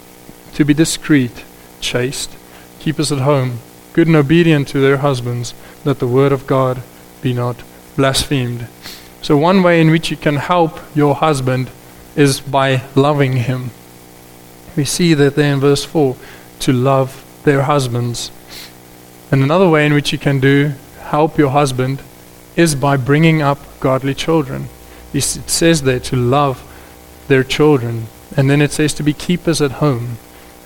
to be discreet, chaste, keepers at home, good and obedient to their husbands, that the word of God be not blasphemed. So, one way in which you can help your husband is by loving him. We see that there in verse 4 to love their husbands. And another way in which you can do help your husband is by bringing up godly children. It says there to love their children, and then it says to be keepers at home.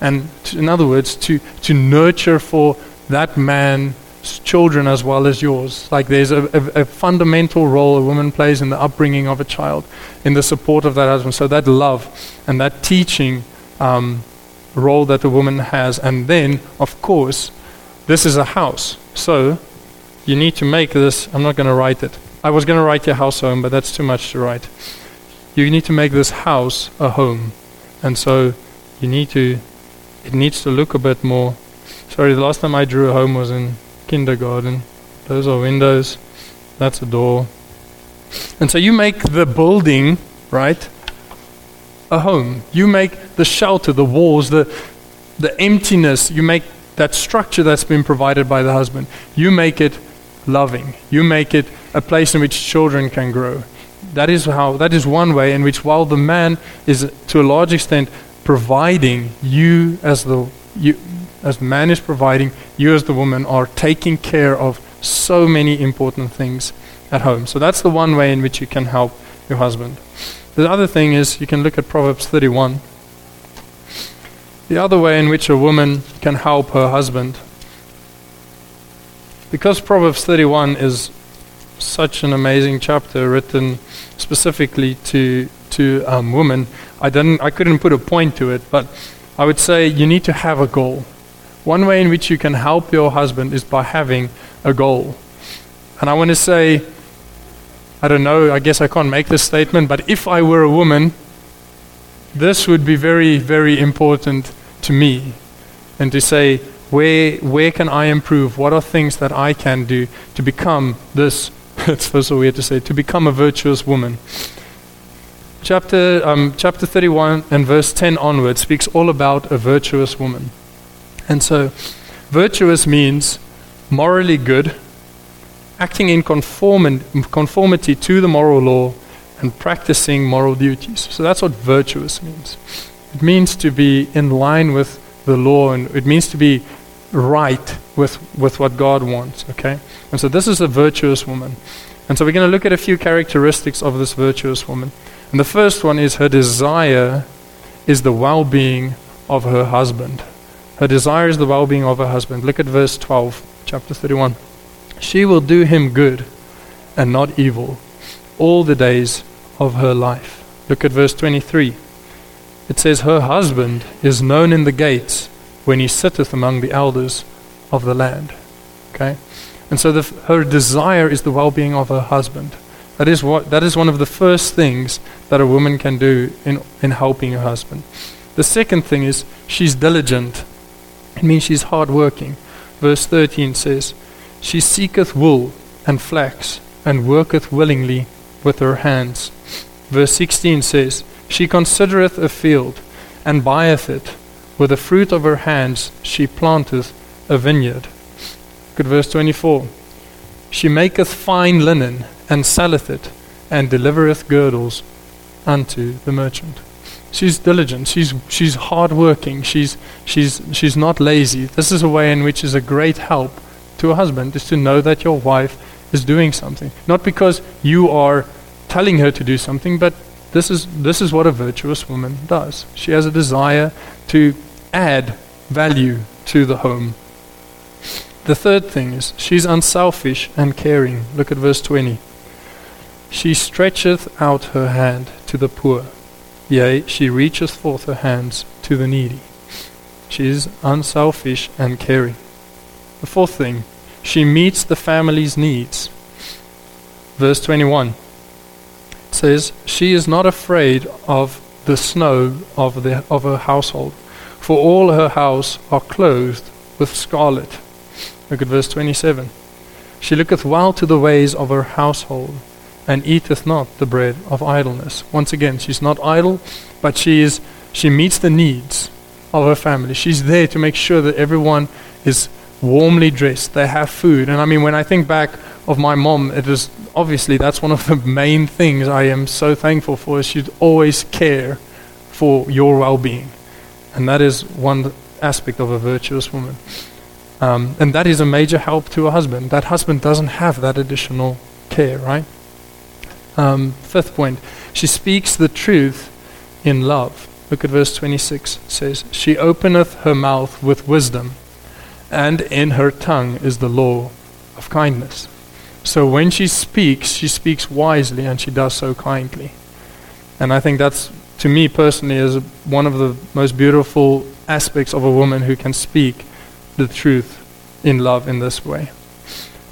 And to, in other words, to, to nurture for that man's children as well as yours. Like there's a, a, a, fundamental role a woman plays in the upbringing of a child, in the support of that husband. So that love and that teaching um, role that a woman has. And then, of course, this is a house. So you need to make this. I'm not going to write it. I was going to write your house home, but that's too much to write. You need to make this house a home. And so you need to, it needs to look a bit more. Sorry, the last time I drew a home was in kindergarten. Those are windows. That's a door. And so you make the building, right? A home. You make the shelter, the walls, the, the emptiness, you make that structure that's been provided by the husband, you make it loving. You make it a place in which children can grow. That is how that is one way in which while the man is to a large extent providing you as the you as man is providing, you as the woman are taking care of so many important things at home. So that's the one way in which you can help your husband. The other thing is you can look at Proverbs 31. The other way in which a woman can help her husband. Because Proverbs 31 is such an amazing chapter written specifically to to um, women, I didn't I couldn't put a point to it, but I would say you need to have a goal. One way in which you can help your husband is by having a goal. And I want to say I don't know, I guess I can't make this statement, but if I were a woman, this would be very, very important to me. And to say, Where, where can I improve? What are things that I can do to become this? It's all weird to say, to become a virtuous woman. Chapter, um, chapter 31 and verse 10 onward speaks all about a virtuous woman. And so, virtuous means morally good, acting in conformity to the moral law, and practicing moral duties. So that's what virtuous means. It means to be in line with the law, and it means to be right with, with what God wants, okay? And so this is a virtuous woman. And so we're going to look at a few characteristics of this virtuous woman. And the first one is her desire is the well being of her husband. Her desire is the well being of her husband. Look at verse 12, chapter 31. She will do him good and not evil all the days of her life. Look at verse 23. It says, Her husband is known in the gates when he sitteth among the elders of the land. Okay? And so the, her desire is the well being of her husband. That is, what, that is one of the first things that a woman can do in, in helping her husband. The second thing is she's diligent. It means she's hardworking. Verse 13 says, She seeketh wool and flax and worketh willingly with her hands. Verse 16 says, She considereth a field and buyeth it. With the fruit of her hands she planteth a vineyard. At verse 24. She maketh fine linen and selleth it, and delivereth girdles unto the merchant. She's diligent. She's she's hardworking. She's she's she's not lazy. This is a way in which is a great help to a husband is to know that your wife is doing something. Not because you are telling her to do something, but this is this is what a virtuous woman does. She has a desire to add value to the home. The third thing is she's unselfish and caring. Look at verse 20. She stretcheth out her hand to the poor, yea, she reacheth forth her hands to the needy. She is unselfish and caring. The fourth thing, she meets the family's needs. Verse 21 says, She is not afraid of the snow of, the, of her household, for all her house are clothed with scarlet. Look at verse 27. She looketh well to the ways of her household, and eateth not the bread of idleness. Once again, she's not idle, but she is she meets the needs of her family. She's there to make sure that everyone is warmly dressed. They have food. And I mean, when I think back of my mom, it is obviously that's one of the main things I am so thankful for. Is she'd always care for your well-being, and that is one aspect of a virtuous woman. Um, and that is a major help to a husband. That husband doesn't have that additional care, right? Um, fifth point, she speaks the truth in love. Look at verse 26. It says, She openeth her mouth with wisdom, and in her tongue is the law of kindness. So when she speaks, she speaks wisely and she does so kindly. And I think that's, to me personally, is one of the most beautiful aspects of a woman who can speak the truth in love in this way.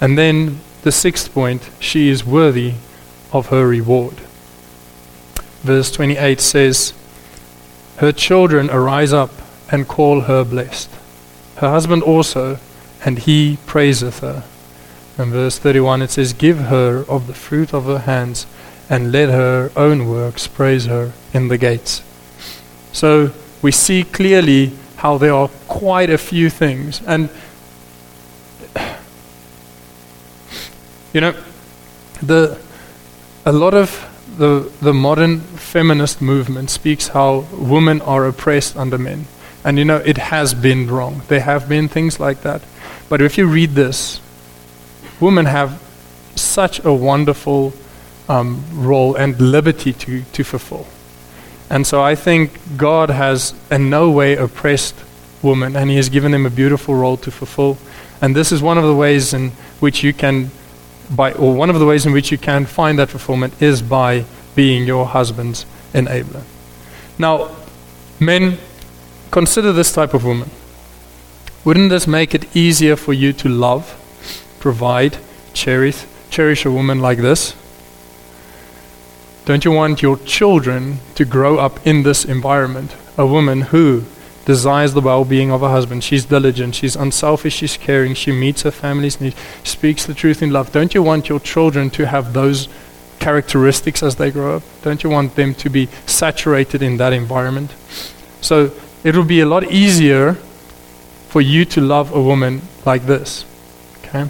And then the sixth point, she is worthy of her reward. Verse 28 says, Her children arise up and call her blessed. Her husband also, and he praiseth her. And verse 31 it says, Give her of the fruit of her hands, and let her own works praise her in the gates. So we see clearly how there are quite a few things. And, you know, the, a lot of the, the modern feminist movement speaks how women are oppressed under men. And, you know, it has been wrong. There have been things like that. But if you read this, women have such a wonderful um, role and liberty to, to fulfill. And so I think God has in no way oppressed women, and He has given them a beautiful role to fulfill. And this is one of the ways in which you can, by, or one of the ways in which you can find that fulfillment is by being your husband's enabler. Now, men, consider this type of woman. Wouldn't this make it easier for you to love? provide, cherish, cherish a woman like this? Don't you want your children to grow up in this environment? A woman who desires the well being of her husband. She's diligent, she's unselfish, she's caring, she meets her family's needs, speaks the truth in love. Don't you want your children to have those characteristics as they grow up? Don't you want them to be saturated in that environment? So it'll be a lot easier for you to love a woman like this. Okay?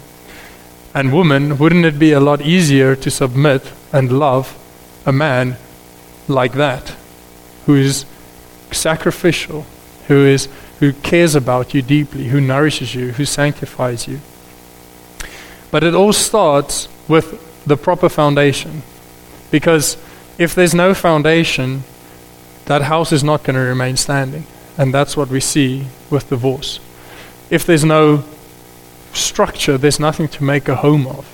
And woman, wouldn't it be a lot easier to submit and love a man like that who is sacrificial, who is who cares about you deeply, who nourishes you, who sanctifies you. But it all starts with the proper foundation. Because if there's no foundation, that house is not going to remain standing. And that's what we see with divorce. If there's no structure, there's nothing to make a home of.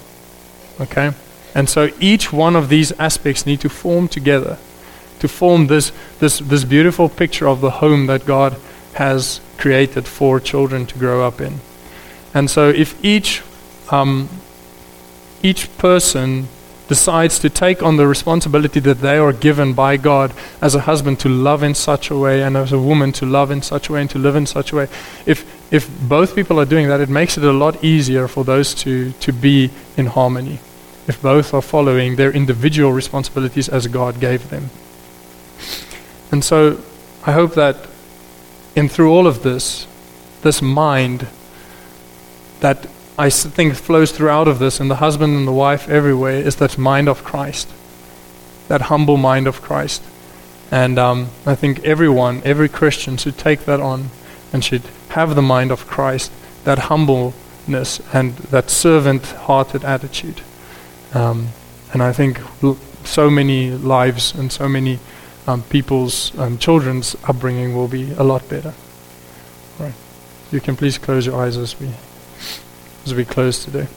Okay? And so each one of these aspects need to form together to form this, this, this beautiful picture of the home that God has created for children to grow up in. And so if each, um, each person decides to take on the responsibility that they are given by God as a husband to love in such a way and as a woman to love in such a way and to live in such a way, if, if both people are doing that, it makes it a lot easier for those two to be in harmony. If both are following their individual responsibilities as God gave them. And so I hope that in through all of this, this mind that I think flows throughout of this, and the husband and the wife everywhere, is that mind of Christ, that humble mind of Christ. And um, I think everyone, every Christian, should take that on and should have the mind of Christ, that humbleness and that servant hearted attitude. Um, and I think so many lives and so many um, people's um, children's upbringing will be a lot better. Right. You can please close your eyes as we as we close today.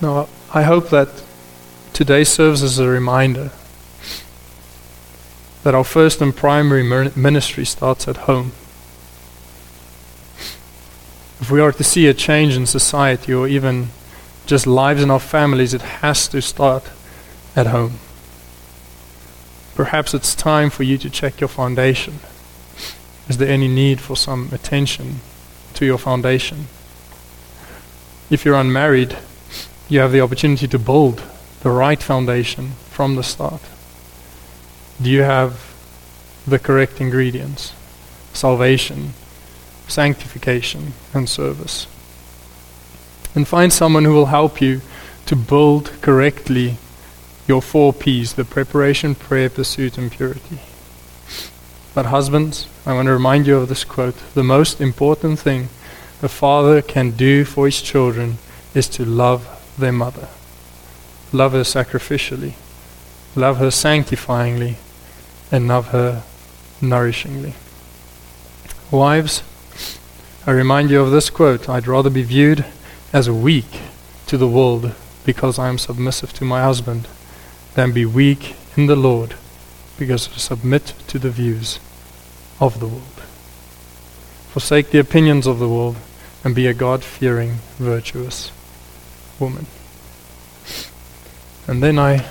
Now, I hope that today serves as a reminder that our first and primary ministry starts at home. If we are to see a change in society or even just lives in our families, it has to start at home. Perhaps it's time for you to check your foundation. Is there any need for some attention to your foundation? If you're unmarried, you have the opportunity to build the right foundation from the start. Do you have the correct ingredients? Salvation, sanctification, and service. And find someone who will help you to build correctly your four P's the preparation, prayer, pursuit, and purity. But, husbands, I want to remind you of this quote. The most important thing a father can do for his children is to love their mother. Love her sacrificially, love her sanctifyingly, and love her nourishingly. Wives, I remind you of this quote. I'd rather be viewed as weak to the world because I am submissive to my husband than be weak in the Lord because I submit to the views of the world. Forsake the opinions of the world and be a God fearing, virtuous woman. And then I,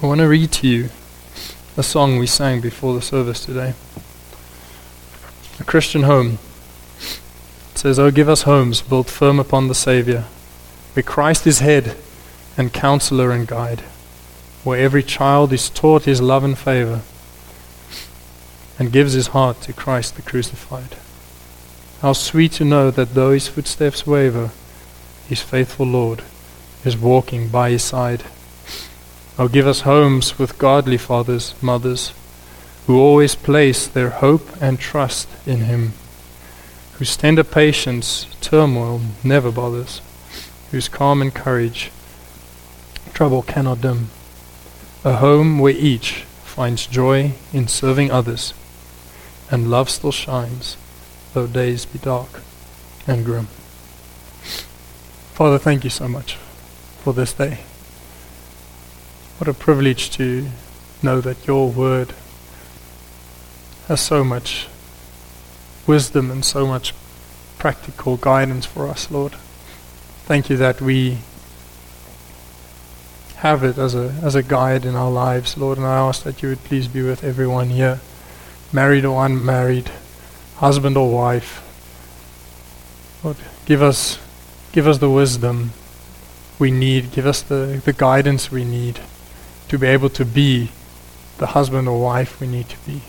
I want to read to you a song we sang before the service today. A Christian home. It says, Oh, give us homes built firm upon the Savior, where Christ is head and counselor and guide, where every child is taught his love and favor and gives his heart to Christ the crucified. How sweet to know that though his footsteps waver, his faithful Lord is walking by his side. Oh, give us homes with godly fathers, mothers, who always place their hope and trust in him, whose tender patience turmoil never bothers, whose calm and courage trouble cannot dim. A home where each finds joy in serving others, and love still shines, though days be dark and grim. Father, thank you so much for this day. What a privilege to know that your word has so much wisdom and so much practical guidance for us, Lord. Thank you that we have it as a, as a guide in our lives, Lord. And I ask that you would please be with everyone here, married or unmarried, husband or wife. Lord, give us, give us the wisdom we need. Give us the, the guidance we need to be able to be the husband or wife we need to be.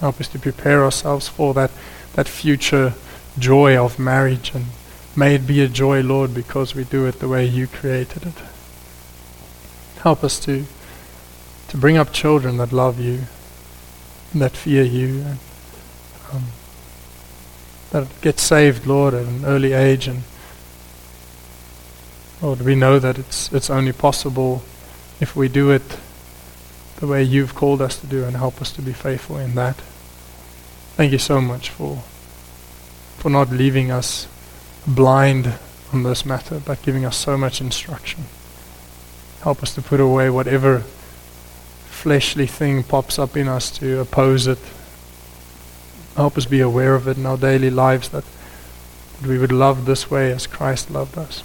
Help us to prepare ourselves for that, that future joy of marriage. And may it be a joy, Lord, because we do it the way you created it. Help us to, to bring up children that love you, that fear you, and um, that get saved, Lord, at an early age. And Lord, we know that it's it's only possible if we do it the way you've called us to do, and help us to be faithful in that. Thank you so much for for not leaving us blind on this matter, but giving us so much instruction. Help us to put away whatever fleshly thing pops up in us to oppose it. Help us be aware of it in our daily lives that, that we would love this way as Christ loved us.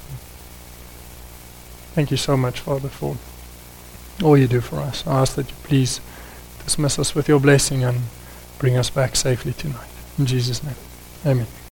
Thank you so much, Father, for all you do for us. I ask that you please dismiss us with your blessing and bring us back safely tonight. In Jesus' name. Amen.